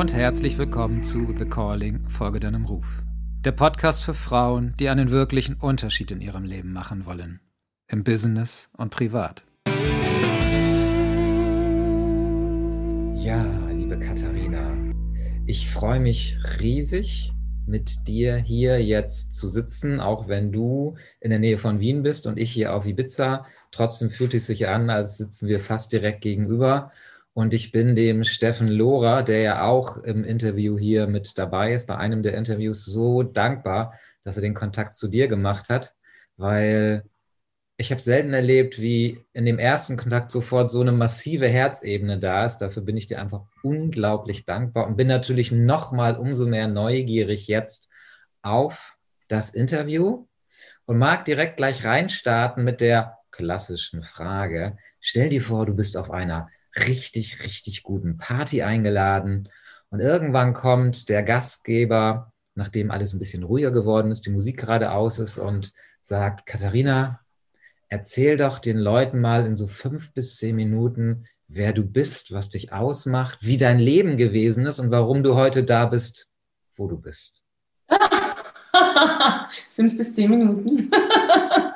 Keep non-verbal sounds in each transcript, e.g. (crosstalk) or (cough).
und herzlich willkommen zu The Calling, Folge deinem Ruf. Der Podcast für Frauen, die einen wirklichen Unterschied in ihrem Leben machen wollen. Im Business und privat. Ja, liebe Katharina, ich freue mich riesig, mit dir hier jetzt zu sitzen, auch wenn du in der Nähe von Wien bist und ich hier auf Ibiza. Trotzdem fühlt es sich an, als sitzen wir fast direkt gegenüber. Und ich bin dem Steffen Lohrer, der ja auch im Interview hier mit dabei ist, bei einem der Interviews, so dankbar, dass er den Kontakt zu dir gemacht hat, weil ich habe selten erlebt, wie in dem ersten Kontakt sofort so eine massive Herzebene da ist. Dafür bin ich dir einfach unglaublich dankbar und bin natürlich noch mal umso mehr neugierig jetzt auf das Interview und mag direkt gleich reinstarten mit der klassischen Frage. Stell dir vor, du bist auf einer richtig, richtig guten Party eingeladen und irgendwann kommt der Gastgeber, nachdem alles ein bisschen ruhiger geworden ist, die Musik gerade aus ist und sagt, Katharina, erzähl doch den Leuten mal in so fünf bis zehn Minuten, wer du bist, was dich ausmacht, wie dein Leben gewesen ist und warum du heute da bist, wo du bist. (laughs) fünf bis zehn Minuten. (laughs)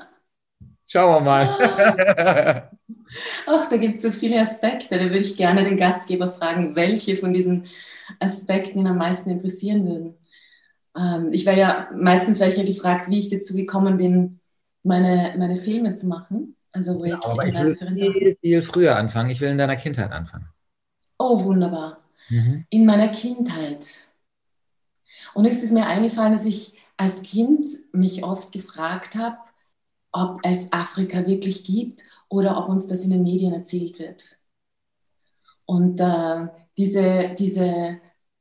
Schauen wir mal. Ach, da gibt es so viele Aspekte. Da würde ich gerne den Gastgeber fragen, welche von diesen Aspekten ihn am meisten interessieren würden. Ähm, ich wäre ja meistens welche gefragt, wie ich dazu gekommen bin, meine, meine Filme zu machen. Also wo ja, ich, aber ich will viel, viel früher anfangen. Ich will in deiner Kindheit anfangen. Oh, wunderbar. Mhm. In meiner Kindheit. Und es ist mir eingefallen, dass ich als Kind mich oft gefragt habe, ob es Afrika wirklich gibt oder ob uns das in den Medien erzählt wird. Und äh, diese, diese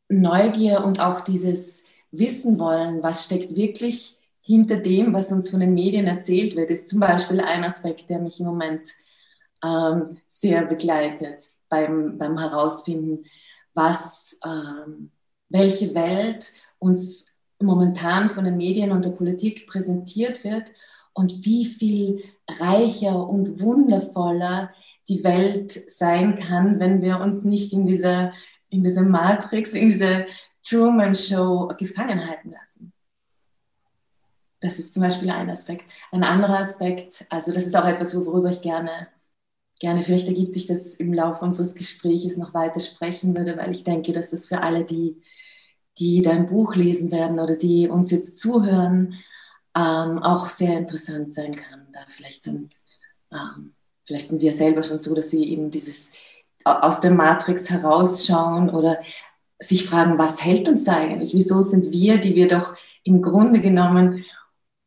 Neugier und auch dieses Wissen wollen, was steckt wirklich hinter dem, was uns von den Medien erzählt wird, ist zum Beispiel ein Aspekt, der mich im Moment ähm, sehr begleitet beim, beim Herausfinden, was, ähm, welche Welt uns momentan von den Medien und der Politik präsentiert wird und wie viel reicher und wundervoller die Welt sein kann, wenn wir uns nicht in dieser, in dieser Matrix, in dieser Truman Show gefangen halten lassen. Das ist zum Beispiel ein Aspekt. Ein anderer Aspekt, also das ist auch etwas, worüber ich gerne, gerne, vielleicht ergibt sich das im Laufe unseres Gesprächs noch weiter sprechen würde, weil ich denke, dass das für alle, die, die dein Buch lesen werden oder die uns jetzt zuhören, ähm, auch sehr interessant sein kann. Da vielleicht, so ähm, vielleicht sind sie ja selber schon so, dass sie eben dieses aus der Matrix herausschauen oder sich fragen, was hält uns da eigentlich? Wieso sind wir, die wir doch im Grunde genommen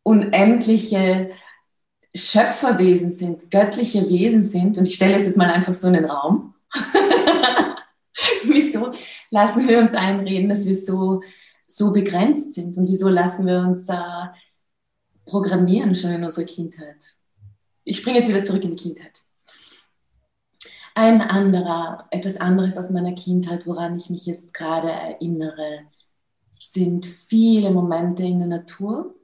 unendliche Schöpferwesen sind, göttliche Wesen sind, und ich stelle es jetzt mal einfach so in den Raum, (laughs) wieso lassen wir uns einreden, dass wir so, so begrenzt sind und wieso lassen wir uns äh, programmieren schon in unserer Kindheit? Ich springe jetzt wieder zurück in die Kindheit. Ein anderer, etwas anderes aus meiner Kindheit, woran ich mich jetzt gerade erinnere, sind viele Momente in der Natur,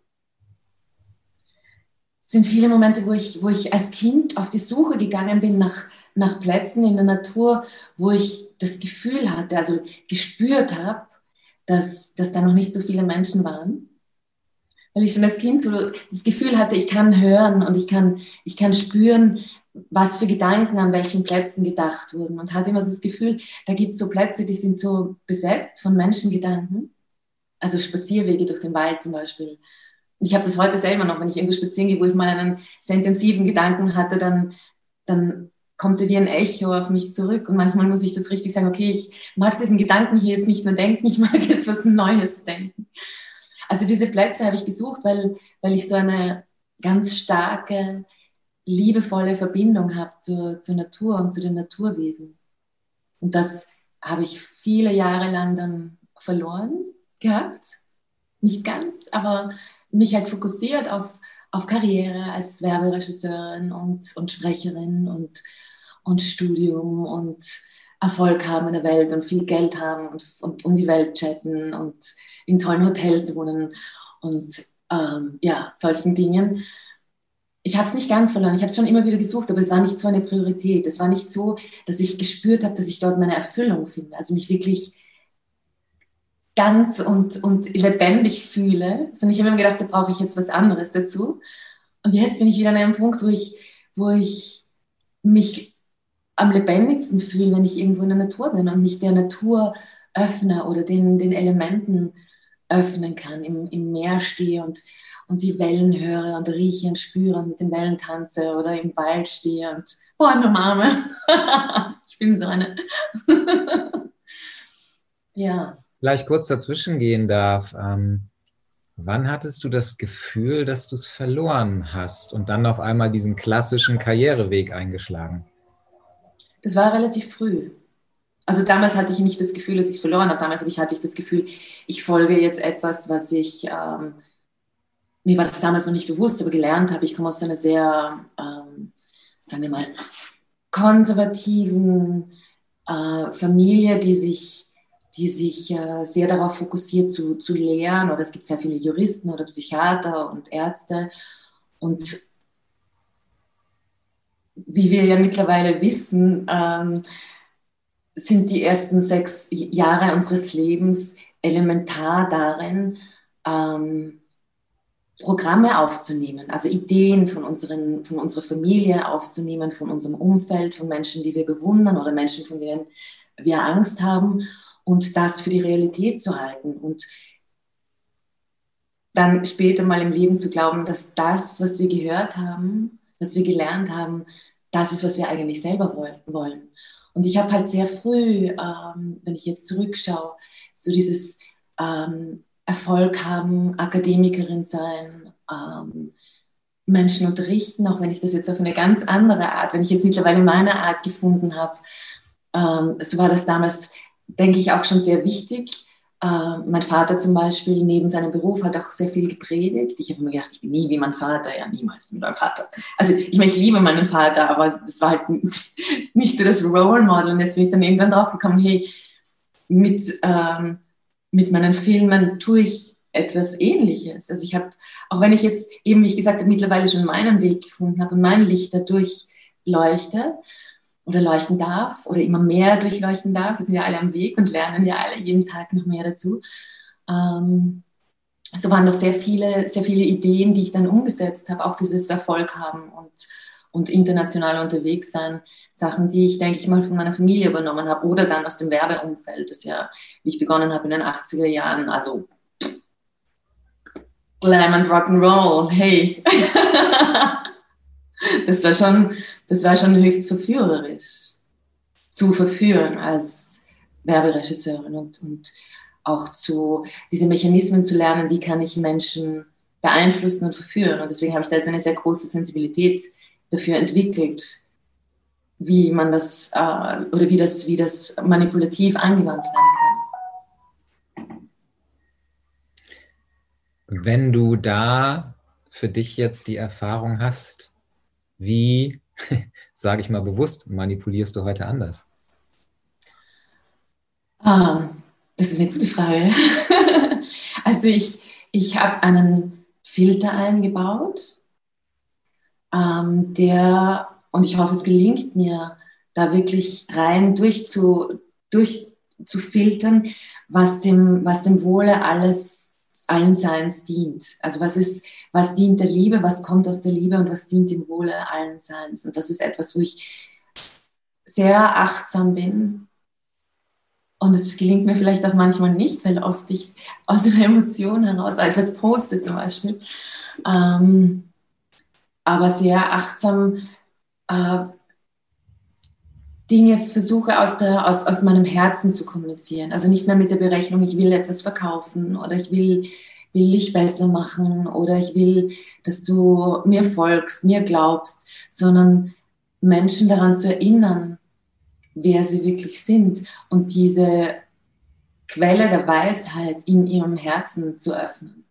sind viele Momente, wo ich, wo ich als Kind auf die Suche gegangen bin nach, nach Plätzen in der Natur, wo ich das Gefühl hatte, also gespürt habe, dass, dass da noch nicht so viele Menschen waren. Weil ich schon als Kind so das Gefühl hatte, ich kann hören und ich kann, ich kann spüren, was für Gedanken an welchen Plätzen gedacht wurden. Und hatte immer so das Gefühl, da gibt es so Plätze, die sind so besetzt von Menschengedanken. Also Spazierwege durch den Wald zum Beispiel ich habe das heute selber noch, wenn ich irgendwo spazieren gehe, wo ich mal einen sehr intensiven Gedanken hatte, dann, dann kommt er wie ein Echo auf mich zurück. Und manchmal muss ich das richtig sagen, okay, ich mag diesen Gedanken hier jetzt nicht mehr denken, ich mag jetzt was Neues denken. Also diese Plätze habe ich gesucht, weil, weil ich so eine ganz starke, liebevolle Verbindung habe zur, zur Natur und zu den Naturwesen. Und das habe ich viele Jahre lang dann verloren gehabt. Nicht ganz, aber mich halt fokussiert auf, auf Karriere als Werberegisseurin und, und Sprecherin und, und Studium und Erfolg haben in der Welt und viel Geld haben und, und um die Welt chatten und in tollen Hotels wohnen und ähm, ja, solchen Dingen. Ich habe es nicht ganz verloren, ich habe es schon immer wieder gesucht, aber es war nicht so eine Priorität. Es war nicht so, dass ich gespürt habe, dass ich dort meine Erfüllung finde. Also mich wirklich ganz und, und lebendig fühle. Sondern ich habe mir gedacht, da brauche ich jetzt was anderes dazu. Und jetzt bin ich wieder an einem Punkt, wo ich, wo ich mich am lebendigsten fühle, wenn ich irgendwo in der Natur bin und mich der Natur öffne oder den, den Elementen öffnen kann, im, im Meer stehe und, und die Wellen höre und rieche und spüre und mit den Wellen tanze oder im Wald stehe und Bäume umarme. (laughs) ich bin so eine. (laughs) ja. Vielleicht kurz dazwischen gehen darf. Ähm, wann hattest du das Gefühl, dass du es verloren hast und dann auf einmal diesen klassischen Karriereweg eingeschlagen? Das war relativ früh. Also damals hatte ich nicht das Gefühl, dass ich es verloren habe. Damals hatte ich das Gefühl, ich folge jetzt etwas, was ich, ähm, mir war das damals noch nicht bewusst, aber gelernt habe. Ich komme aus einer sehr, ähm, sagen wir mal, konservativen äh, Familie, die sich, die sich äh, sehr darauf fokussiert zu, zu lehren. Oder es gibt sehr viele Juristen oder Psychiater und Ärzte. Und wie wir ja mittlerweile wissen, ähm, sind die ersten sechs Jahre unseres Lebens elementar darin, ähm, Programme aufzunehmen, also Ideen von, unseren, von unserer Familie aufzunehmen, von unserem Umfeld, von Menschen, die wir bewundern oder Menschen, von denen wir Angst haben und das für die Realität zu halten und dann später mal im Leben zu glauben, dass das, was wir gehört haben, was wir gelernt haben, das ist, was wir eigentlich selber wollen. Und ich habe halt sehr früh, ähm, wenn ich jetzt zurückschaue, so dieses ähm, Erfolg haben, Akademikerin sein, ähm, Menschen unterrichten, auch wenn ich das jetzt auf eine ganz andere Art, wenn ich jetzt mittlerweile meine Art gefunden habe, ähm, so war das damals, denke ich, auch schon sehr wichtig. Äh, mein Vater zum Beispiel neben seinem Beruf hat auch sehr viel gepredigt. Ich habe immer gedacht, ich bin nie wie mein Vater, ja niemals wie mein Vater. Also ich meine, ich liebe meinen Vater, aber das war halt (laughs) nicht so das Role Model. Und jetzt bin ich dann irgendwann drauf gekommen, hey, mit, ähm, mit meinen Filmen tue ich etwas Ähnliches. Also ich habe, auch wenn ich jetzt eben, wie ich gesagt habe, mittlerweile schon meinen Weg gefunden habe und mein Licht dadurch leuchte, oder leuchten darf oder immer mehr durchleuchten darf. Wir sind ja alle am Weg und lernen ja alle jeden Tag noch mehr dazu. Ähm, so waren noch sehr viele, sehr viele Ideen, die ich dann umgesetzt habe, auch dieses Erfolg haben und, und international unterwegs sein. Sachen, die ich, denke ich mal, von meiner Familie übernommen habe oder dann aus dem Werbeumfeld, das ja, wie ich begonnen habe in den 80er Jahren, also Glam and Rock'n'Roll, hey. (laughs) das war schon, das war schon höchst verführerisch zu verführen als Werberegisseurin und, und auch zu diese Mechanismen zu lernen, wie kann ich Menschen beeinflussen und verführen. Und deswegen habe ich da jetzt eine sehr große Sensibilität dafür entwickelt, wie man das äh, oder wie das, wie das manipulativ angewandt werden kann. Wenn du da für dich jetzt die Erfahrung hast, wie, (laughs) sage ich mal bewusst, manipulierst du heute anders? Ah, das ist eine gute Frage. (laughs) also ich, ich habe einen Filter eingebaut, ähm, der, und ich hoffe, es gelingt mir, da wirklich rein durchzu, durchzufiltern, was dem, was dem Wohle alles allen Seins dient. Also was ist, was dient der Liebe, was kommt aus der Liebe und was dient dem Wohle allen Seins. Und das ist etwas, wo ich sehr achtsam bin. Und es gelingt mir vielleicht auch manchmal nicht, weil oft ich aus einer Emotion heraus etwas poste zum Beispiel. Ähm, aber sehr achtsam äh, Dinge versuche aus, der, aus, aus meinem Herzen zu kommunizieren. Also nicht mehr mit der Berechnung, ich will etwas verkaufen oder ich will, will dich besser machen oder ich will, dass du mir folgst, mir glaubst, sondern Menschen daran zu erinnern, wer sie wirklich sind und diese Quelle der Weisheit in ihrem Herzen zu öffnen.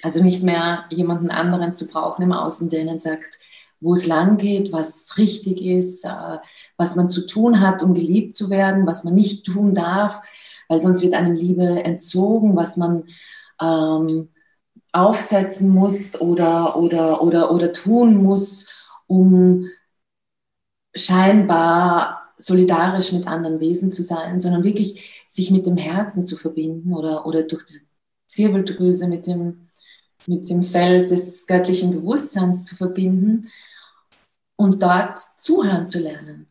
Also nicht mehr jemanden anderen zu brauchen im Außen, der ihnen sagt, wo es lang geht, was richtig ist, äh, was man zu tun hat, um geliebt zu werden, was man nicht tun darf, weil sonst wird einem Liebe entzogen, was man ähm, aufsetzen muss oder, oder, oder, oder tun muss, um scheinbar solidarisch mit anderen Wesen zu sein, sondern wirklich sich mit dem Herzen zu verbinden oder, oder durch die Zirbeldrüse mit dem, mit dem Feld des göttlichen Bewusstseins zu verbinden und dort zuhören zu lernen.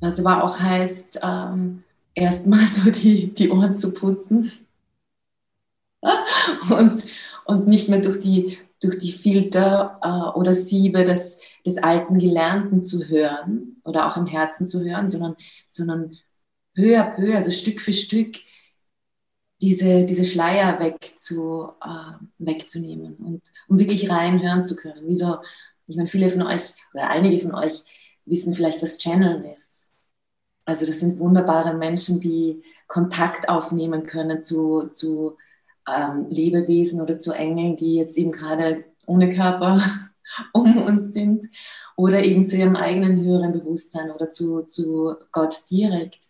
Was aber auch heißt, ähm, erstmal so die, die Ohren zu putzen (laughs) und, und nicht mehr durch die, durch die Filter äh, oder Siebe des, des alten Gelernten zu hören oder auch im Herzen zu hören, sondern, sondern peu peu, also Stück für Stück, diese, diese Schleier wegzu, äh, wegzunehmen und um wirklich reinhören zu können. Wie so, ich meine, viele von euch oder einige von euch wissen vielleicht, was Channeln ist. Also das sind wunderbare Menschen, die Kontakt aufnehmen können zu, zu ähm, Lebewesen oder zu Engeln, die jetzt eben gerade ohne Körper (laughs) um uns sind oder eben zu ihrem eigenen höheren Bewusstsein oder zu, zu Gott direkt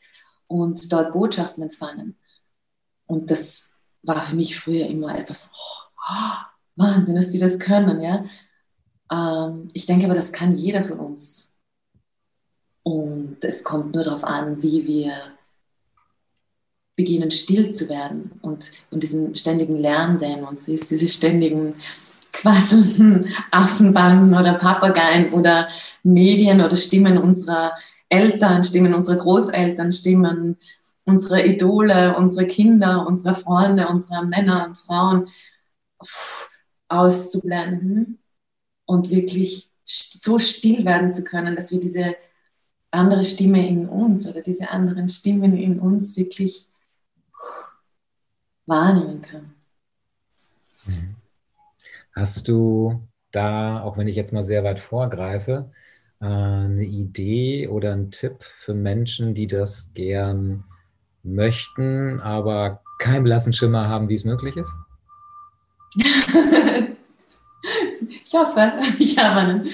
und dort Botschaften empfangen. Und das war für mich früher immer etwas, oh, Wahnsinn, dass die das können. Ja? Ähm, ich denke aber, das kann jeder von uns. Und es kommt nur darauf an, wie wir beginnen still zu werden und, und diesen ständigen Lerndämons ist, diese ständigen quasselnden (laughs) Affenbanden oder Papageien oder Medien oder Stimmen unserer Eltern, Stimmen unserer Großeltern, Stimmen unserer Idole, unserer Kinder, unserer Freunde, unserer Männer und Frauen auszublenden und wirklich so still werden zu können, dass wir diese andere Stimme in uns oder diese anderen Stimmen in uns wirklich wahrnehmen kann. Mhm. Hast du da, auch wenn ich jetzt mal sehr weit vorgreife, äh, eine Idee oder einen Tipp für Menschen, die das gern möchten, aber keinen blassen Schimmer haben, wie es möglich ist? (laughs) hoffe, ich habe einen.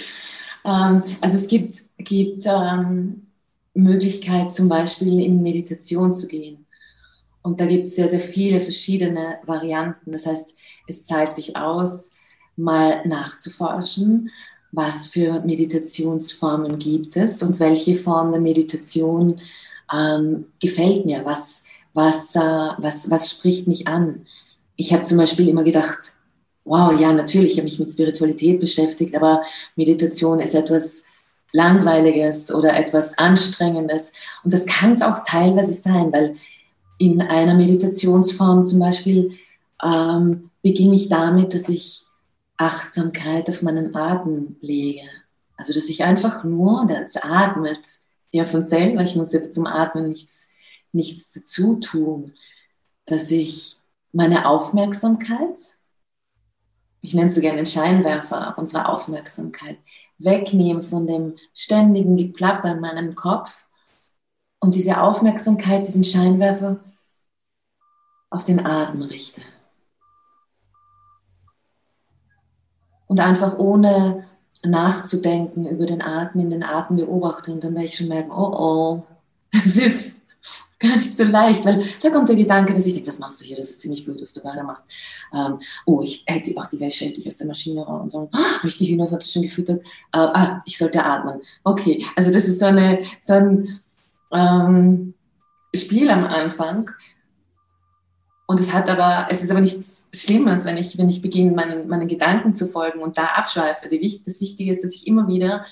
Ähm, also es gibt, gibt ähm, Möglichkeit, zum Beispiel in Meditation zu gehen. Und da gibt es sehr, sehr viele verschiedene Varianten. Das heißt, es zahlt sich aus, mal nachzuforschen, was für Meditationsformen gibt es und welche Form der Meditation ähm, gefällt mir, was, was, äh, was, was spricht mich an. Ich habe zum Beispiel immer gedacht, wow, ja, natürlich habe ich mich mit Spiritualität beschäftigt, aber Meditation ist etwas Langweiliges oder etwas Anstrengendes. Und das kann es auch teilweise sein, weil in einer Meditationsform zum Beispiel ähm, beginne ich damit, dass ich Achtsamkeit auf meinen Atem lege. Also dass ich einfach nur, das atmet ja von selber, ich muss jetzt zum Atmen nichts, nichts dazu tun, dass ich meine Aufmerksamkeit, ich nenne es so gerne den Scheinwerfer unserer Aufmerksamkeit, wegnehme von dem ständigen Geplapper in meinem Kopf und diese Aufmerksamkeit, diesen Scheinwerfer auf den Atem richte. Und einfach ohne nachzudenken über den Atem, in den Atem beobachte und dann werde ich schon merken, oh oh, (laughs) es ist gar nicht so leicht, weil da kommt der Gedanke, dass ich denke, was machst du hier, das ist ziemlich blöd, was du gerade machst. Ähm, oh, ich hätte auch die Wäsche hätte ich aus der Maschine raus und so, ah, habe ich die Hühner schon gefüttert? Äh, ah, ich sollte atmen. Okay, also das ist so, eine, so ein ähm, Spiel am Anfang. Und es hat aber, es ist aber nichts Schlimmes, wenn ich, wenn ich beginne, meinen, meinen Gedanken zu folgen und da abschweife. Das Wichtige ist, dass ich immer wieder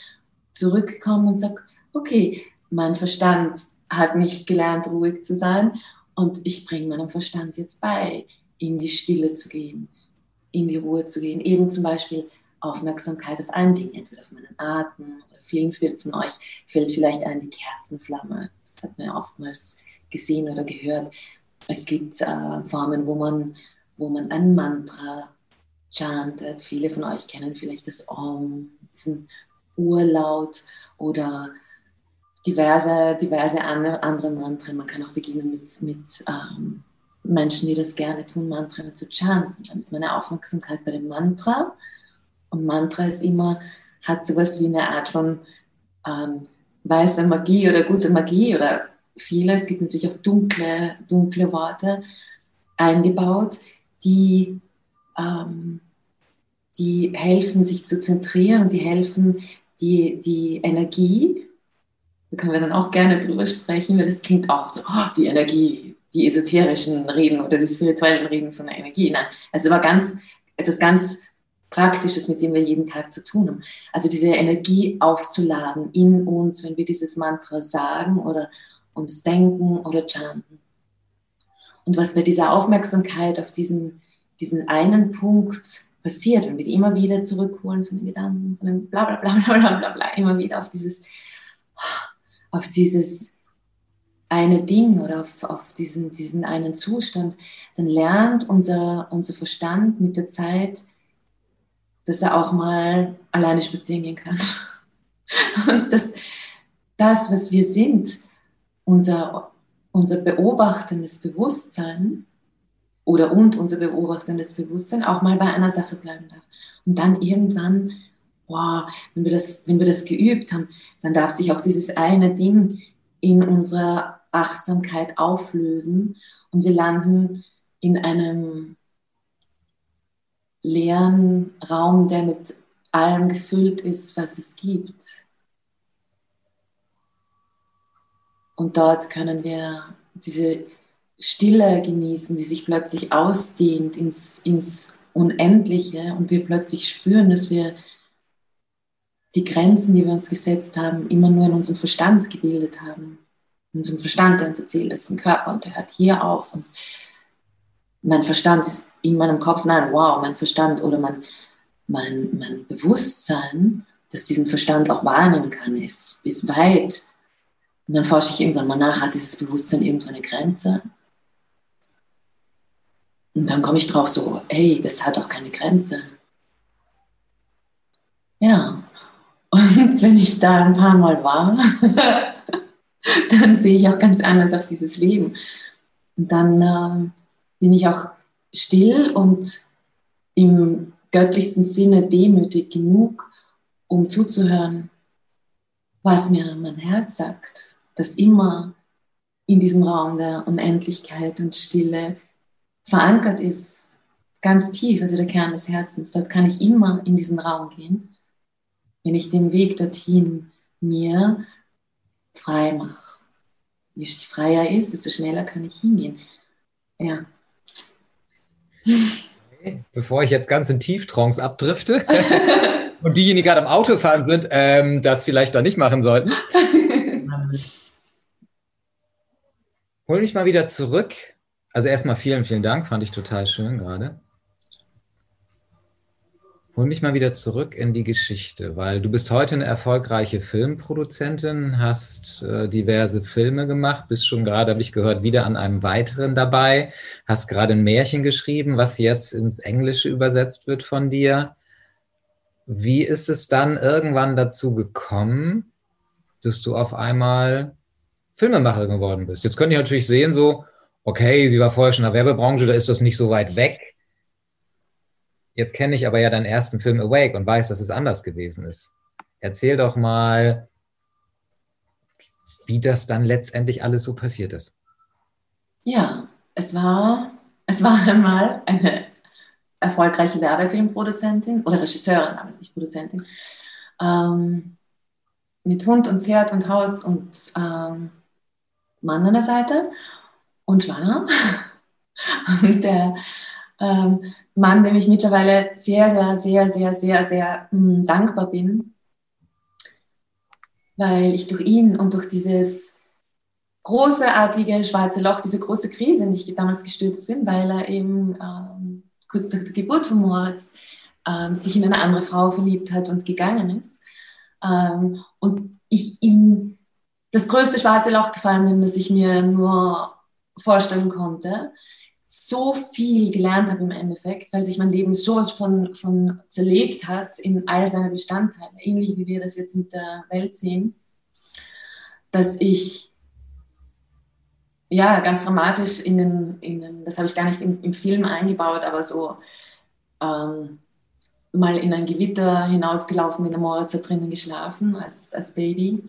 zurückkomme und sage, okay, mein Verstand hat nicht gelernt, ruhig zu sein und ich bringe meinem Verstand jetzt bei, in die Stille zu gehen, in die Ruhe zu gehen. Eben zum Beispiel Aufmerksamkeit auf ein Ding, entweder auf meinen Atem oder vielen, vielen von euch fällt vielleicht ein die Kerzenflamme. Das hat man ja oftmals gesehen oder gehört. Es gibt äh, Formen, wo man, wo man ein Mantra chantet. Viele von euch kennen vielleicht das Om, diesen Urlaut oder diverse, diverse andere, Mantren. Man kann auch beginnen mit, mit ähm, Menschen, die das gerne tun, Mantren zu chanten. Dann ist meine Aufmerksamkeit bei dem Mantra und Mantra ist immer, hat sowas wie eine Art von ähm, weißer Magie oder gute Magie oder viele, es gibt natürlich auch dunkle, dunkle Worte eingebaut, die, ähm, die helfen, sich zu zentrieren, die helfen, die, die Energie Da können wir dann auch gerne drüber sprechen, weil das klingt auch so, oh, die Energie, die esoterischen Reden oder die spirituellen Reden von der Energie. Nein, also war ganz, etwas ganz Praktisches, mit dem wir jeden Tag zu tun haben. Also diese Energie aufzuladen in uns, wenn wir dieses Mantra sagen oder uns denken oder chanten. Und was bei dieser Aufmerksamkeit auf diesen, diesen einen Punkt passiert, wenn wir die immer wieder zurückholen von den Gedanken, von dem bla bla bla bla bla bla, bla immer wieder auf dieses auf dieses eine Ding oder auf, auf diesen, diesen einen Zustand, dann lernt unser, unser Verstand mit der Zeit, dass er auch mal alleine spazieren gehen kann. (laughs) Und dass das, was wir sind, unser, unser beobachtendes Bewusstsein oder und unser beobachtendes Bewusstsein auch mal bei einer Sache bleiben darf. Und dann irgendwann wow, wenn wir, das, wenn wir das geübt haben, dann darf sich auch dieses eine Ding in unserer Achtsamkeit auflösen und wir landen in einem leeren Raum, der mit allem gefüllt ist, was es gibt. Und dort können wir diese Stille genießen, die sich plötzlich ausdehnt ins, ins Unendliche und wir plötzlich spüren, dass wir die Grenzen, die wir uns gesetzt haben, immer nur in unserem Verstand gebildet haben. In unserem Verstand, der uns erzählt, das ist ein Körper und der hört hier auf. Und mein Verstand ist in meinem Kopf, nein, wow, mein Verstand oder mein, mein, mein Bewusstsein, das diesen Verstand auch wahrnehmen kann, ist, ist weit. Und dann forsche ich irgendwann mal nach, hat dieses Bewusstsein irgendwo eine Grenze? Und dann komme ich drauf so, ey, das hat auch keine Grenze. Ja, wenn ich da ein paar Mal war, (laughs) dann sehe ich auch ganz anders auf dieses Leben. Und dann äh, bin ich auch still und im göttlichsten Sinne demütig genug, um zuzuhören, was mir mein Herz sagt, das immer in diesem Raum der Unendlichkeit und Stille verankert ist, ganz tief, also der Kern des Herzens. Dort kann ich immer in diesen Raum gehen wenn ich den Weg dorthin mir frei mache. Je freier ist, desto schneller kann ich hingehen. Ja. Bevor ich jetzt ganz in Tieftrance abdrifte (laughs) und diejenigen, die gerade am Autofahren sind, ähm, das vielleicht da nicht machen sollten. (laughs) Hol mich mal wieder zurück. Also erstmal vielen, vielen Dank, fand ich total schön gerade. Hol mich mal wieder zurück in die Geschichte, weil du bist heute eine erfolgreiche Filmproduzentin, hast äh, diverse Filme gemacht, bist schon gerade, habe ich gehört, wieder an einem weiteren dabei, hast gerade ein Märchen geschrieben, was jetzt ins Englische übersetzt wird von dir. Wie ist es dann irgendwann dazu gekommen, dass du auf einmal Filmemacher geworden bist? Jetzt könnt ihr natürlich sehen, so, okay, sie war vorher schon in der Werbebranche, da ist das nicht so weit weg Jetzt kenne ich aber ja deinen ersten Film Awake und weiß, dass es anders gewesen ist. Erzähl doch mal, wie das dann letztendlich alles so passiert ist. Ja, es war, es war einmal eine erfolgreiche Werbefilmproduzentin oder Regisseurin, aber nicht Produzentin, ähm, mit Hund und Pferd und Haus und ähm, Mann an der Seite und schwanger. (laughs) Und der ähm, Mann, dem ich mittlerweile sehr, sehr, sehr, sehr, sehr, sehr mh, hm, dankbar bin, weil ich durch ihn und durch dieses großartige schwarze Loch, diese große Krise, in die ich damals gestürzt bin, weil er eben ähm, kurz nach der Geburt von Moritz ähm, sich in eine andere Frau verliebt hat und gegangen ist. Ähm, und ich in das größte schwarze Loch gefallen bin, das ich mir nur vorstellen konnte so viel gelernt habe im Endeffekt, weil sich mein Leben sowas von, von zerlegt hat in all seine Bestandteile, ähnlich wie wir das jetzt mit der Welt sehen, dass ich ja ganz dramatisch in den, in den das habe ich gar nicht im, im Film eingebaut, aber so ähm, mal in ein Gewitter hinausgelaufen mit der Moritz hat drinnen geschlafen als, als Baby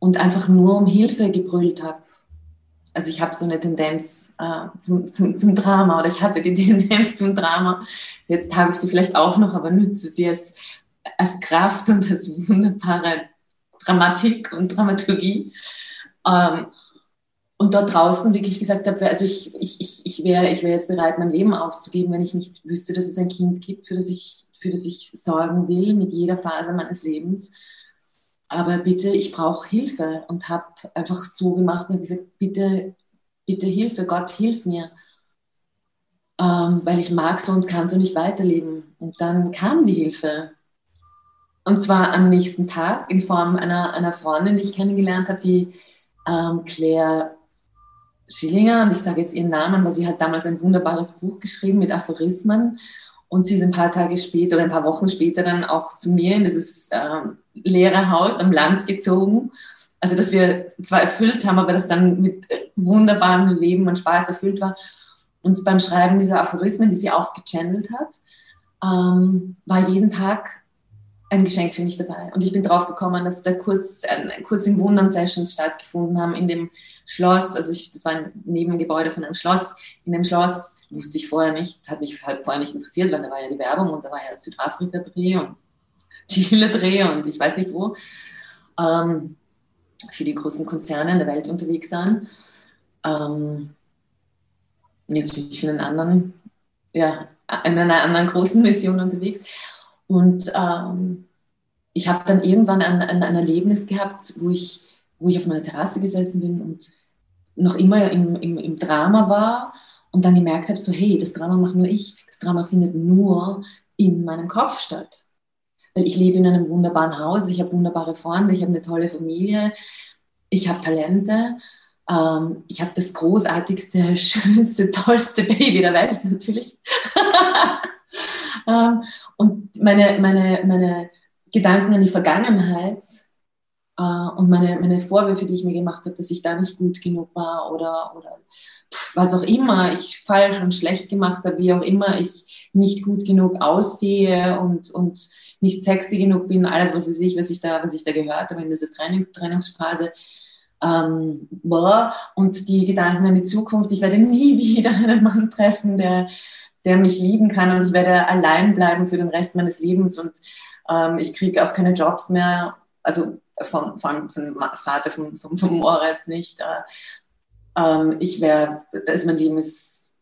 und einfach nur um Hilfe gebrüllt habe also ich habe so eine Tendenz äh, zum, zum, zum, Drama oder ich hatte die (laughs) Tendenz zum Drama. Jetzt habe ich sie vielleicht auch noch, aber nütze sie als, als Kraft und als wunderbare Dramatik und Dramaturgie. Ähm, und dort draußen wirklich gesagt habe, also ich, ich, ich, ich wäre ich wär jetzt bereit, mein Leben aufzugeben, wenn ich nicht wüsste, dass es ein Kind gibt, für das ich, für das ich sorgen will mit jeder Phase meines Lebens. Aber bitte, ich brauche Hilfe und habe einfach so gemacht und habe gesagt, bitte, bitte Hilfe, Gott, hilf mir. Ähm, weil ich mag so und kann so nicht weiterleben. Und dann kam die Hilfe. Und zwar am nächsten Tag in Form einer, einer Freundin, die ich kennengelernt habe, die ähm, Claire Schillinger, und ich sage jetzt ihren Namen, weil sie hat damals ein wunderbares Buch geschrieben mit Aphorismen. Und sie ist ein paar Tage später oder ein paar Wochen später dann auch zu mir in dieses ähm, Lehrerhaus am Land gezogen. Also, dass wir zwar erfüllt haben, aber das dann mit wunderbarem Leben und Spaß erfüllt war. Und beim Schreiben dieser Aphorismen, die sie auch gechannelt hat, ähm, war jeden Tag ein Geschenk für mich dabei. Und ich bin drauf gekommen, dass der Kurs, ein Kurs in Wundern-Sessions stattgefunden haben in dem Schloss. Also ich, das war ein Nebengebäude von einem Schloss. In dem Schloss wusste ich vorher nicht, hat mich halt vorher nicht interessiert, weil da war ja die Werbung und da war ja Südafrika-Dreh und (laughs) Chile-Dreh und ich weiß nicht wo. Ähm, für die großen Konzerne in der Welt unterwegs sein. Ähm, jetzt bin ich für einen anderen, ja, in einer anderen großen Mission unterwegs. Und ähm, ich habe dann irgendwann ein, ein, ein, Erlebnis gehabt, wo ich, wo ich auf meiner Terrasse gesessen bin und noch immer im, im, im Drama war und dann gemerkt habe, so hey, das Drama mache nur ich, das Drama findet nur in meinem Kopf statt. Weil ich lebe in einem wunderbaren Haus, ich habe wunderbare Freunde, ich habe eine tolle Familie, ich habe Talente, ähm, ich habe das großartigste, (laughs) schönste, tollste Baby der Welt natürlich. (laughs) Ähm, und meine, meine, meine Gedanken an die Vergangenheit äh, und meine, meine Vorwürfe, die ich mir gemacht habe, dass ich da nicht gut genug war oder, oder was auch immer ich falsch und schlecht gemacht habe, wie auch immer ich nicht gut genug aussehe und, und nicht sexy genug bin, alles, was ich, was ich, da, was ich da gehört habe in dieser Trainings, Trainingsphase. Ähm, und die Gedanken an die Zukunft, ich werde nie (laughs) wieder einen Mann treffen, der, der mich lieben kann und ich werde allein bleiben für den Rest meines Lebens und ähm, ich kriege auch keine Jobs mehr, also vom, vom, vom Vater vom, vom, vom Moritz nicht. Äh, ähm, ich wäre, also mein Leben ist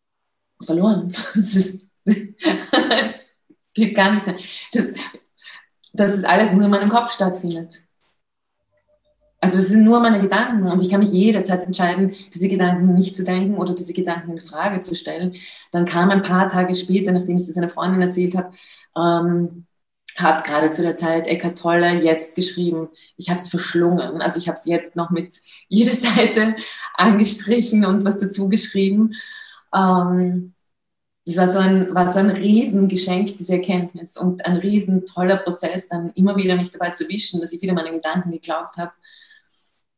verloren. (laughs) Es, ist, (laughs) geht gar nicht so. Das, dass es alles nur in meinem Kopf stattfindet. Also es sind nur meine Gedanken und ich kann mich jederzeit entscheiden, diese Gedanken nicht zu denken oder diese Gedanken in Frage zu stellen. Dann kam ein paar Tage später, nachdem ich das einer Freundin erzählt habe, ähm, hat gerade zu der Zeit Eckart Tolle jetzt geschrieben, ich habe es verschlungen. Also ich habe es jetzt noch mit (laughs) jeder Seite angestrichen und was dazu geschrieben. Ähm, das war so ein, war so ein Riesengeschenk, diese Erkenntnis und ein riesen toller Prozess, dann immer wieder mich dabei zu wischen, dass ich wieder meine Gedanken geglaubt habe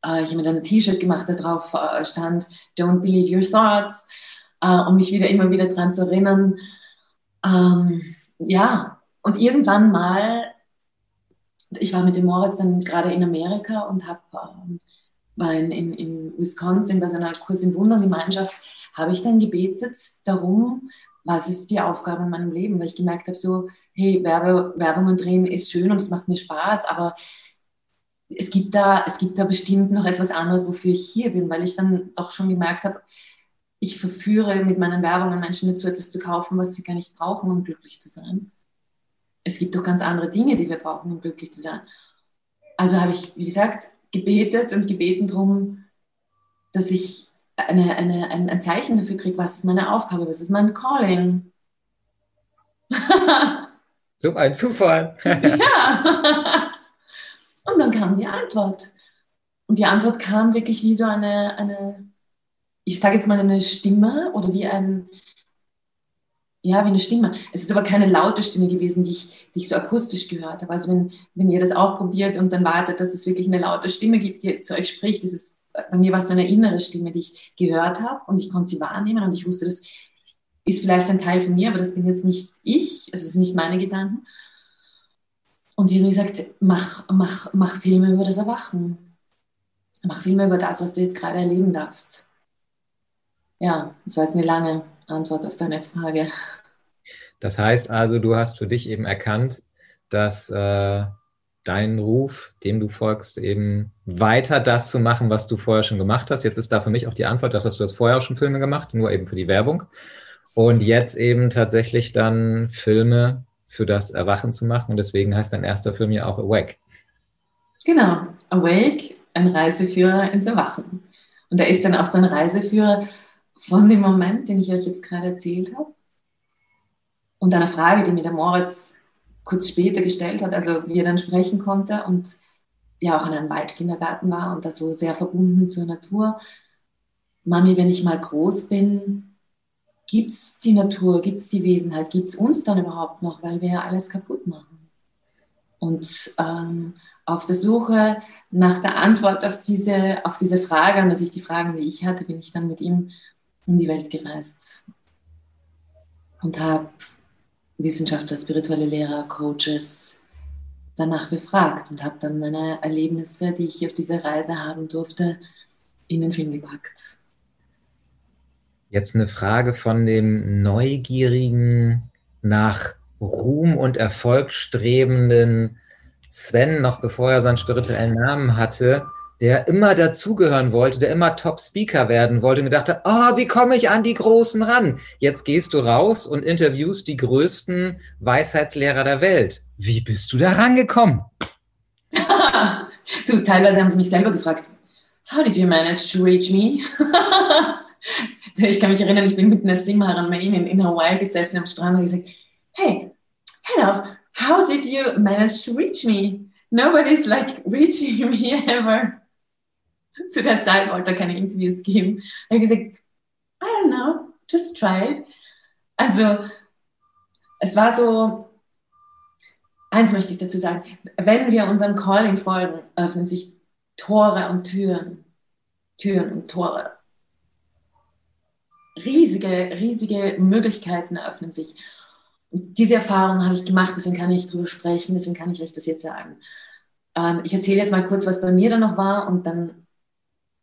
äh, ich habe mir dann ein T-Shirt gemacht, da drauf äh, stand Don't believe your thoughts, äh, um mich wieder immer wieder daran zu erinnern. Ähm, ja, und irgendwann mal, ich war mit dem Moritz dann gerade in Amerika und hab, ähm, war in, in, in Wisconsin bei so einer Kurs in Wundergemeinschaft, habe ich dann gebetet darum, was ist die Aufgabe in meinem Leben, weil ich gemerkt habe, so, hey, Werbe, Werbung und Drehen ist schön und es macht mir Spaß, aber es gibt, da, es gibt da bestimmt noch etwas anderes, wofür ich hier bin, weil ich dann doch schon gemerkt habe, ich verführe mit meinen Werbungen Menschen dazu, etwas zu kaufen, was sie gar nicht brauchen, um glücklich zu sein. Es gibt doch ganz andere Dinge, die wir brauchen, um glücklich zu sein. Also habe ich, wie gesagt, gebetet und gebeten darum, dass ich eine, eine, ein, ein Zeichen dafür kriege, was ist meine Aufgabe, was ist mein Calling. (laughs) so ein Zufall. (laughs) ja. (laughs) Und dann kam die Antwort. Und die Antwort kam wirklich wie so eine, eine ich sage jetzt mal eine Stimme oder wie ein, ja, wie eine Stimme. Es ist aber keine laute Stimme gewesen, die ich, die ich so akustisch gehört habe. Also wenn, wenn ihr das auch probiert und dann wartet, dass es wirklich eine laute Stimme gibt, die zu euch spricht, ist, bei mir war es so eine innere Stimme, die ich gehört habe und ich konnte sie wahrnehmen und ich wusste, das ist vielleicht ein Teil von mir, aber das bin jetzt nicht ich, es ist nicht meine Gedanken. Und die haben gesagt, mach, mach, mach Filme über das Erwachen. Mach Filme über das, was du jetzt gerade erleben darfst. Ja, das war jetzt eine lange Antwort auf deine Frage. Das heißt also, du hast für dich eben erkannt, dass äh, deinen Ruf, dem du folgst, eben weiter das zu machen, was du vorher schon gemacht hast. Jetzt ist da für mich auch die Antwort, dass du hast vorher auch schon Filme gemacht, nur eben für die Werbung. Und jetzt eben tatsächlich dann Filme für das Erwachen zu machen. Und deswegen heißt dein erster Film ja auch Awake. Genau, Awake, ein Reiseführer ins Erwachen. Und er ist dann auch so ein Reiseführer von dem Moment, den ich euch jetzt gerade erzählt habe. Und einer Frage, die mir der Moritz kurz später gestellt hat, also wie er dann sprechen konnte und ja auch in einem Waldkindergarten war und da so sehr verbunden zur Natur. Mami, wenn ich mal groß bin, gibt es die Natur, gibt es die Wesenheit, gibt es uns dann überhaupt noch, weil wir ja alles kaputt machen? Und ähm, auf der Suche nach der Antwort auf diese, auf diese Frage und natürlich die Fragen, die ich hatte, bin ich dann mit ihm um die Welt gereist und habe Wissenschaftler, spirituelle Lehrer, Coaches danach befragt und habe dann meine Erlebnisse, die ich auf dieser Reise haben durfte, in den Film gepackt. Jetzt eine Frage von dem neugierigen, nach Ruhm und Erfolg strebenden Sven, noch bevor er seinen spirituellen Namen hatte der immer dazugehören wollte, der immer Top-Speaker werden wollte und gedacht hat, oh, wie komme ich an die Großen ran? Jetzt gehst du raus und interviewst die größten Weisheitslehrer der Welt. Wie bist du da rangekommen? (laughs) du, teilweise haben sie mich selber gefragt, how did you manage to reach me? (laughs) (laughs) ich kann mich erinnern, ich bin mit einer Simharan-Main in, in Hawaii gesessen am Strand und gesagt, hey, Hello, how did you manage to reach me? Nobody's like reaching me ever. (laughs) zu der Zeit wollte er keine Interviews geben. Er hat gesagt, I don't know, just try it. Also es war so, eins möchte ich dazu sagen, wenn wir unserem Calling folgen, öffnen sich Tore und Türen, Türen und Tore. Riesige, riesige Möglichkeiten eröffnen sich. Und diese Erfahrung habe ich gemacht, deswegen kann ich darüber sprechen, deswegen kann ich euch das jetzt sagen. Ähm, ich erzähle jetzt mal kurz, was bei mir dann noch war und dann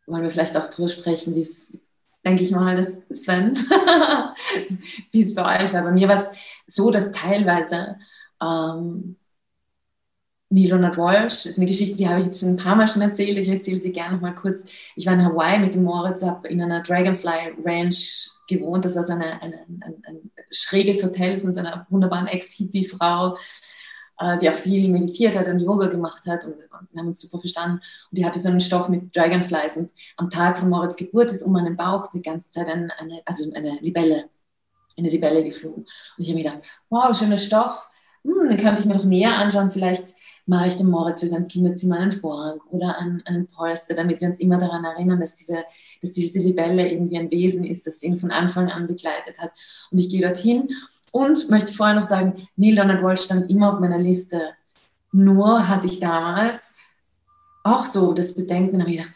wollen wir vielleicht auch drüber sprechen, wie es, denke ich mal, das Sven, (laughs) wie es bei euch war. Bei mir war es so, dass teilweise ähm, Neil Leonard Walsh ist eine Geschichte, die habe ich jetzt schon ein paar Mal schon erzählt. Ich erzähle sie gerne noch mal kurz. Ich war in Hawaii mit dem Moritz, habe in einer Dragonfly Ranch gewohnt. Das war so eine, eine, ein, ein, schräges Hotel von so einer wunderbaren Ex-Hippie-Frau, äh, die auch viel meditiert hat und Yoga gemacht hat und wir haben uns super verstanden. Und die hatte so einen Stoff mit Dragonflies und am Tag von Moritz Geburt ist um meinen Bauch die ganze Zeit eine, eine also eine Libelle, eine Libelle geflogen. Und ich habe mir gedacht, wow, schöner Stoff, hm, den könnte ich mir noch mehr anschauen, vielleicht mache ich dem Moritz für sein Kinderzimmer einen Vorhang oder einen, Polster, damit wir uns immer daran erinnern, dass diese, dass diese Libelle irgendwie ein Wesen ist, das ihn von Anfang an begleitet hat. Und ich gehe dorthin und möchte vorher noch sagen, Neil Donald Walsh stand immer auf meiner Liste. Nur hatte ich damals auch so das Bedenken, habe ich gedacht,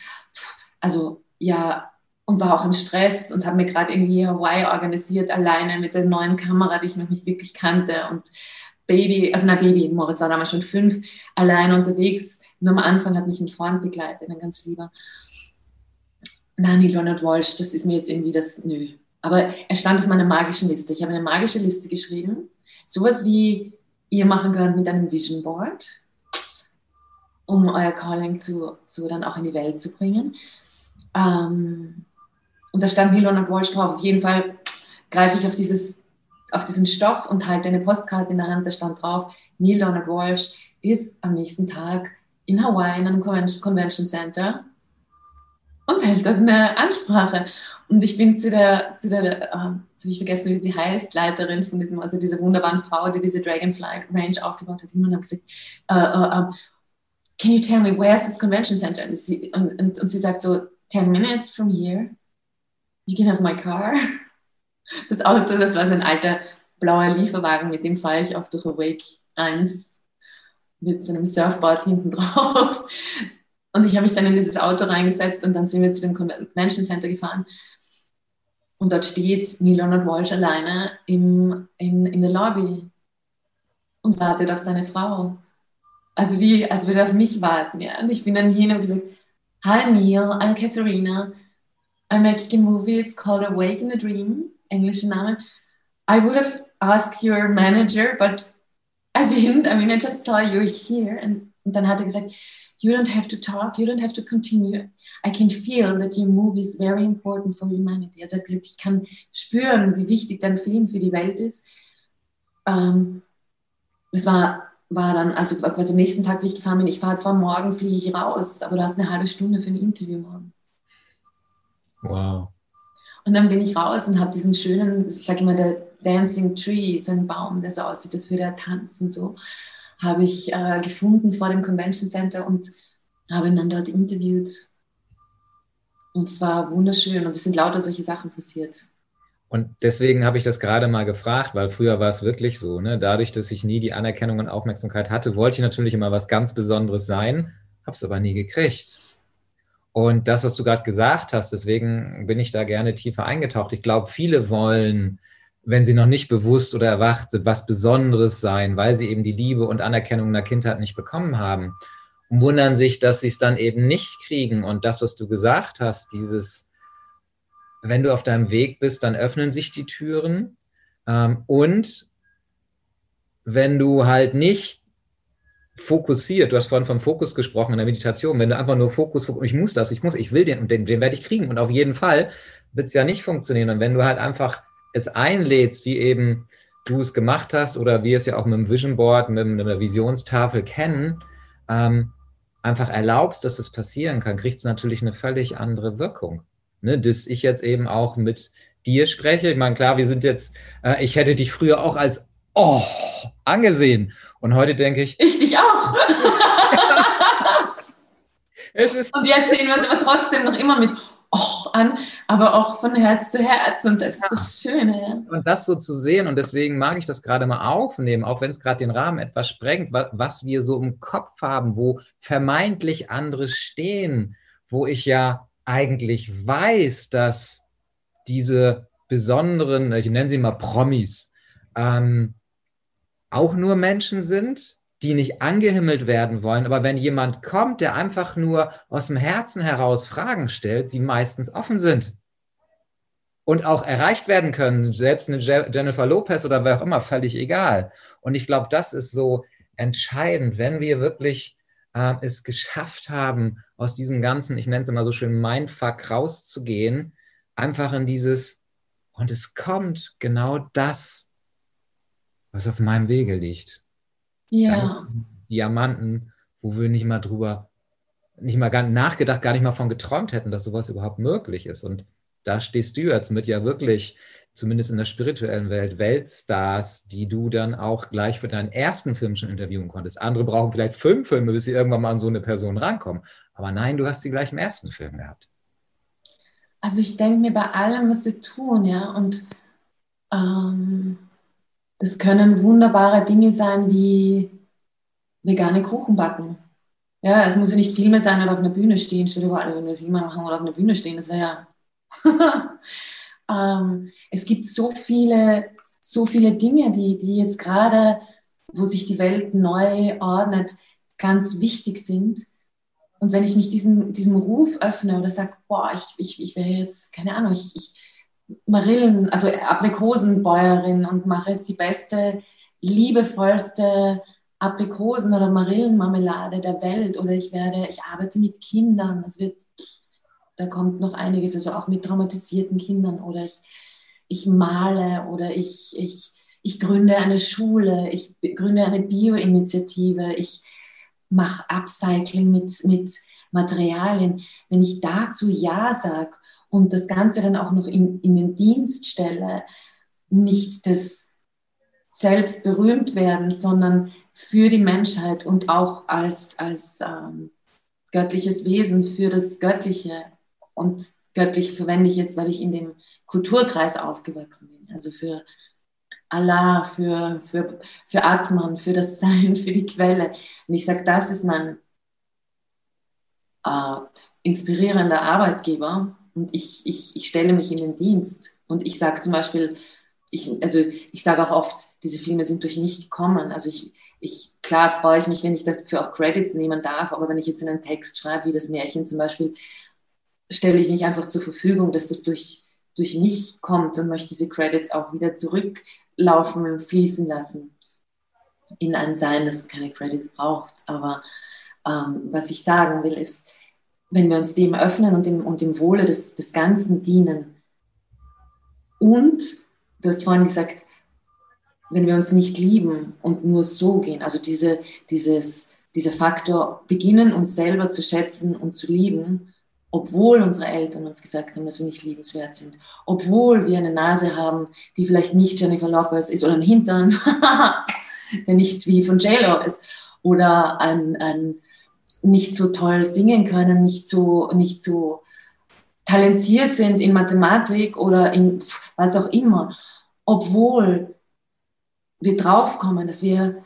also ja, und war auch im Stress und habe mir gerade irgendwie Hawaii organisiert, alleine mit der neuen Kamera, die ich noch nicht wirklich kannte. Und Baby, also na Baby, Moritz war damals schon fünf, alleine unterwegs. Nur am Anfang hat mich ein Freund begleitet, ein ganz lieber. Nein, Leonard Walsh, das ist mir jetzt irgendwie das, nö, aber er stand auf meiner magischen Liste. Ich habe eine magische Liste geschrieben. Sowas wie ihr machen könnt mit einem Vision Board, um euer Calling zu, zu dann auch in die Welt zu bringen. Ähm, und da stand Milon und Walsh drauf. Auf jeden Fall greife ich auf, dieses, auf diesen Stoff und halte eine Postkarte in der Hand. Da stand drauf, Neil Donald Walsh ist am nächsten Tag in Hawaii in einem Convention Center und hält dort eine Ansprache. Und ich bin zu der, zu der, äh, habe ich vergessen, wie sie heißt, Leiterin von diesem, also dieser wunderbaren Frau, die diese Dragonfly Range aufgebaut hat, und habe gesagt, uh, uh, can you tell me, where's this convention center? Und sie, und, und, und sie sagt so, 10 minutes from here, you can have my car. Das Auto, das war so ein alter blauer Lieferwagen, mit dem fahre ich auch durch Awake 1 mit so einem Surfboard hinten (laughs) drauf. Und ich habe mich dann in dieses Auto reingesetzt und dann sind wir zu dem Convention Center gefahren. Und dort steht Neil Leonard Walsh alleine im, in, in der Lobby und wartet auf seine Frau. Also wie, als würde er auf mich warten. Ja. Und ich bin dann hin und gesagt, Hi Neil, I'm Katharina. I'm making a movie, it's called Awake in a Dream, englischer Name. I would have asked your manager, but I didn't. I mean, I just saw you here. Und, und dann hat er gesagt, you don't have to talk, you don't have to continue. I can feel that your movie is very important for humanity. Also er hat gesagt, ich kann spüren, wie wichtig dein Film für die Welt ist. Ähm, das war, war dann, also quasi am nächsten Tag, wie ich gefahren bin, ich fahre zwar morgen, fliege ich raus, aber du hast eine halbe Stunde für ein Interview morgen. Wow. Und dann bin ich raus und habe diesen schönen, ich sage immer, der Dancing Tree, so ein Baum, der so aussieht, als würde er tanzen, so habe ich äh, gefunden vor dem Convention Center und habe ihn dann dort interviewt. Und es war wunderschön und es sind lauter solche Sachen passiert. Und deswegen habe ich das gerade mal gefragt, weil früher war es wirklich so, ne? dadurch, dass ich nie die Anerkennung und Aufmerksamkeit hatte, wollte ich natürlich immer was ganz Besonderes sein, habe es aber nie gekriegt. Und das, was du gerade gesagt hast, deswegen bin ich da gerne tiefer eingetaucht. Ich glaube, viele wollen wenn sie noch nicht bewusst oder erwacht sind, was Besonderes sein, weil sie eben die Liebe und Anerkennung in der Kindheit nicht bekommen haben. Und wundern sich, dass sie es dann eben nicht kriegen. Und das, was du gesagt hast, dieses, wenn du auf deinem Weg bist, dann öffnen sich die Türen. Ähm, und wenn du halt nicht fokussiert, du hast vorhin vom Fokus gesprochen in der Meditation, wenn du einfach nur Fokus, Fokus ich muss das, ich muss, ich will den und den, den werde ich kriegen und auf jeden Fall wird es ja nicht funktionieren. Und wenn du halt einfach es einlädst, wie eben du es gemacht hast oder wir es ja auch mit dem Vision Board, mit, einer Visionstafel kennen, ähm, einfach erlaubst, dass es passieren kann, kriegt es natürlich eine völlig andere Wirkung. Ne, dass ich jetzt eben auch mit dir spreche. Ich meine, klar, wir sind jetzt, äh, ich hätte dich früher auch als oh angesehen. Und heute denke ich. Ich dich auch. (laughs) und jetzt sehen wir uns aber trotzdem noch immer mit oh, an, aber auch von Herz zu Herz. Und das ja. ist das Schöne. Und das so zu sehen, und deswegen mag ich das gerade mal aufnehmen, auch wenn es gerade den Rahmen etwas sprengt, was wir so im Kopf haben, wo vermeintlich andere stehen, wo ich ja eigentlich weiß, dass diese besonderen, ich nenne sie mal Promis, ähm, auch nur Menschen sind, die nicht angehimmelt werden wollen. Aber wenn jemand kommt, der einfach nur aus dem Herzen heraus Fragen stellt, sie meistens offen sind und auch erreicht werden können, selbst eine Jennifer Lopez oder wer auch immer, völlig egal. Und ich glaube, das ist so entscheidend, wenn wir wirklich äh, es geschafft haben, aus diesem ganzen, ich nenne es immer so schön, Mindfuck rauszugehen, einfach in dieses, und es kommt genau das, was auf meinem Wege liegt. Ja. Diamanten, wo wir nicht mal drüber, nicht mal gar nachgedacht, gar nicht mal von geträumt hätten, dass sowas überhaupt möglich ist. Und da stehst du jetzt mit ja wirklich, zumindest in der spirituellen Welt, Weltstars, die du dann auch gleich für deinen ersten Film schon interviewen konntest. Andere brauchen vielleicht fünf Filme, bis sie irgendwann mal an so eine Person rankommen. Aber nein, du hast sie gleich im ersten Film gehabt. Also ich denke mir bei allem, was wir tun, ja, und ähm, das können wunderbare Dinge sein wie vegane Kuchen backen. Ja, es muss ja nicht viel mehr sein oder auf einer Bühne stehen. Stell dir vor, wenn wir Filme machen oder auf einer Bühne stehen, das wäre ja. (laughs) ähm, es gibt so viele, so viele Dinge, die, die jetzt gerade, wo sich die Welt neu ordnet, ganz wichtig sind. Und wenn ich mich diesem, diesem Ruf öffne oder sage, boah, ich, ich, ich wäre jetzt, keine Ahnung, ich, ich Marillen, also Aprikosenbäuerin und mache jetzt die beste, liebevollste Aprikosen- oder Marillenmarmelade der Welt. Oder ich werde, ich arbeite mit Kindern, das wird, da kommt noch einiges, also auch mit traumatisierten Kindern. Oder ich, ich male oder ich, ich, ich gründe eine Schule, ich gründe eine Bio-Initiative, ich mache Upcycling mit, mit Materialien. Wenn ich dazu Ja sage und das Ganze dann auch noch in, in den Dienst stelle, nicht das selbst berühmt werden, sondern für die Menschheit und auch als, als ähm, göttliches Wesen für das Göttliche. Und göttlich verwende ich jetzt, weil ich in dem Kulturkreis aufgewachsen bin. Also für Allah, für, für, für Atman, für das Sein, (laughs) für die Quelle. Und ich sage, das ist mein äh, inspirierender Arbeitgeber und ich, ich, ich stelle mich in den Dienst. Und ich sage zum Beispiel, ich, also ich sage auch oft, diese Filme sind durch mich gekommen. Also ich, ich, klar freue ich mich, wenn ich dafür auch Credits nehmen darf, aber wenn ich jetzt einen Text schreibe, wie das Märchen zum Beispiel, stelle ich mich einfach zur Verfügung, dass das durch, durch mich kommt und möchte diese Credits auch wieder zurücklaufen, fließen lassen. in ein Sein, das keine Credits braucht. Aber ähm, was ich sagen will, ist, wenn wir uns dem öffnen und dem, und dem Wohle des, des Ganzen dienen. Und, du hast vorhin gesagt, wenn wir uns nicht lieben und nur so gehen, also diese, dieses, dieser Faktor, beginnen uns selber zu schätzen und zu lieben, obwohl unsere Eltern uns gesagt haben, dass wir nicht liebenswert sind, obwohl wir eine Nase haben, die vielleicht nicht Jennifer Lopez ist oder einen Hintern, (laughs) der nicht wie von JLo ist, oder ein, ein nicht so toll singen können, nicht so, nicht so talentiert sind in Mathematik oder in was auch immer, obwohl wir draufkommen, dass wir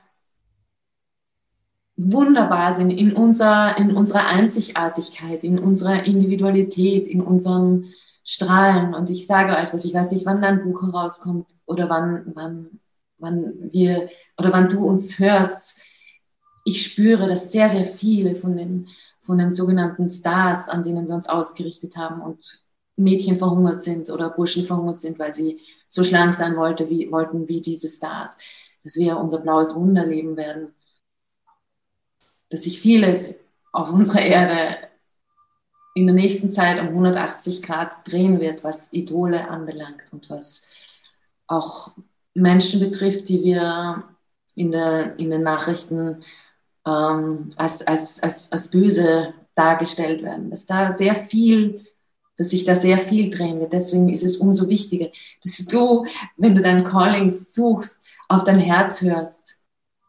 wunderbar sind in, unser, in unserer Einzigartigkeit, in unserer Individualität, in unserem Strahlen. Und ich sage euch was, ich weiß nicht, wann dein Buch herauskommt oder wann, wann, wann wir oder wann du uns hörst. Ich spüre, dass sehr, sehr viele von den, von den sogenannten Stars, an denen wir uns ausgerichtet haben und Mädchen verhungert sind oder Burschen verhungert sind, weil sie so schlank sein wollte, wie, wollten wie diese Stars, dass wir unser blaues Wunder leben werden. Dass sich vieles auf unserer Erde in der nächsten Zeit um 180 Grad drehen wird, was Idole anbelangt und was auch Menschen betrifft, die wir in, der, in den Nachrichten ähm, als, als, als, als böse dargestellt werden. Dass da sehr viel, dass sich da sehr viel drehen wird. Deswegen ist es umso wichtiger, dass du, wenn du dein Calling suchst, auf dein Herz hörst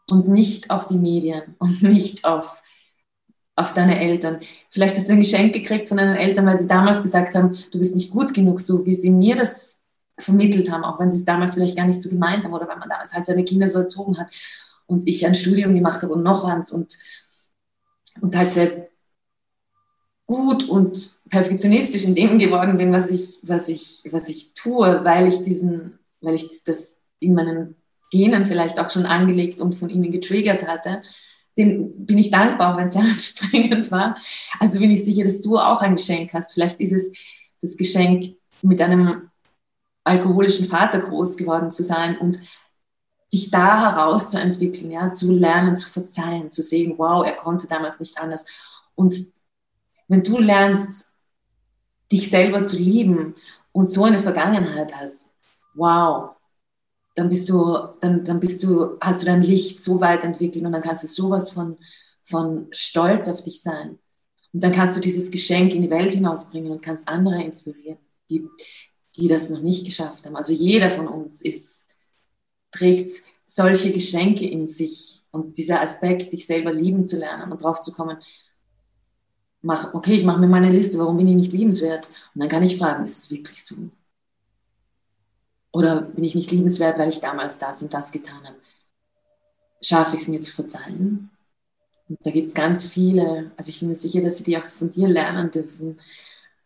und nicht auf die Medien und nicht auf, auf deine Eltern. Vielleicht hast du ein Geschenk gekriegt von deinen Eltern, weil sie damals gesagt haben, du bist nicht gut genug, so wie sie mir das vermittelt haben, auch wenn sie es damals vielleicht gar nicht so gemeint haben oder wenn man damals halt seine Kinder so erzogen hat und ich ein Studium gemacht habe und noch eins und, und halt sehr gut und perfektionistisch in dem geworden bin, was ich, was ich, was ich tue, weil ich diesen, weil ich das in meinem Genen vielleicht auch schon angelegt und von ihnen getriggert hatte, dem bin ich dankbar, wenn es sehr (laughs) anstrengend war. Also bin ich sicher, dass du auch ein Geschenk hast. Vielleicht ist es das Geschenk, mit einem alkoholischen Vater groß geworden zu sein und dich da herauszuentwickeln, ja, zu lernen, zu verzeihen, zu sehen, wow, er konnte damals nicht anders. Und wenn du lernst, dich selber zu lieben und so eine Vergangenheit hast, wow, dann bist du, dann, dann bist du, hast du dein Licht so weit entwickelt und dann kannst du sowas von, von Stolz auf dich sein. Und dann kannst du dieses Geschenk in die Welt hinausbringen und kannst andere inspirieren, die, die das noch nicht geschafft haben. Also jeder von uns ist, trägt solche Geschenke in sich und dieser Aspekt, dich selber lieben zu lernen und drauf zu kommen, mach, okay, ich mache mir meine Liste, warum bin ich nicht liebenswert? Und dann kann ich fragen, ist es wirklich so? Oder bin ich nicht liebenswert, weil ich damals das und das getan habe? Schaffe ich es mir zu verzeihen? Und da gibt es ganz viele, also ich bin mir sicher, dass sie die auch von dir lernen dürfen,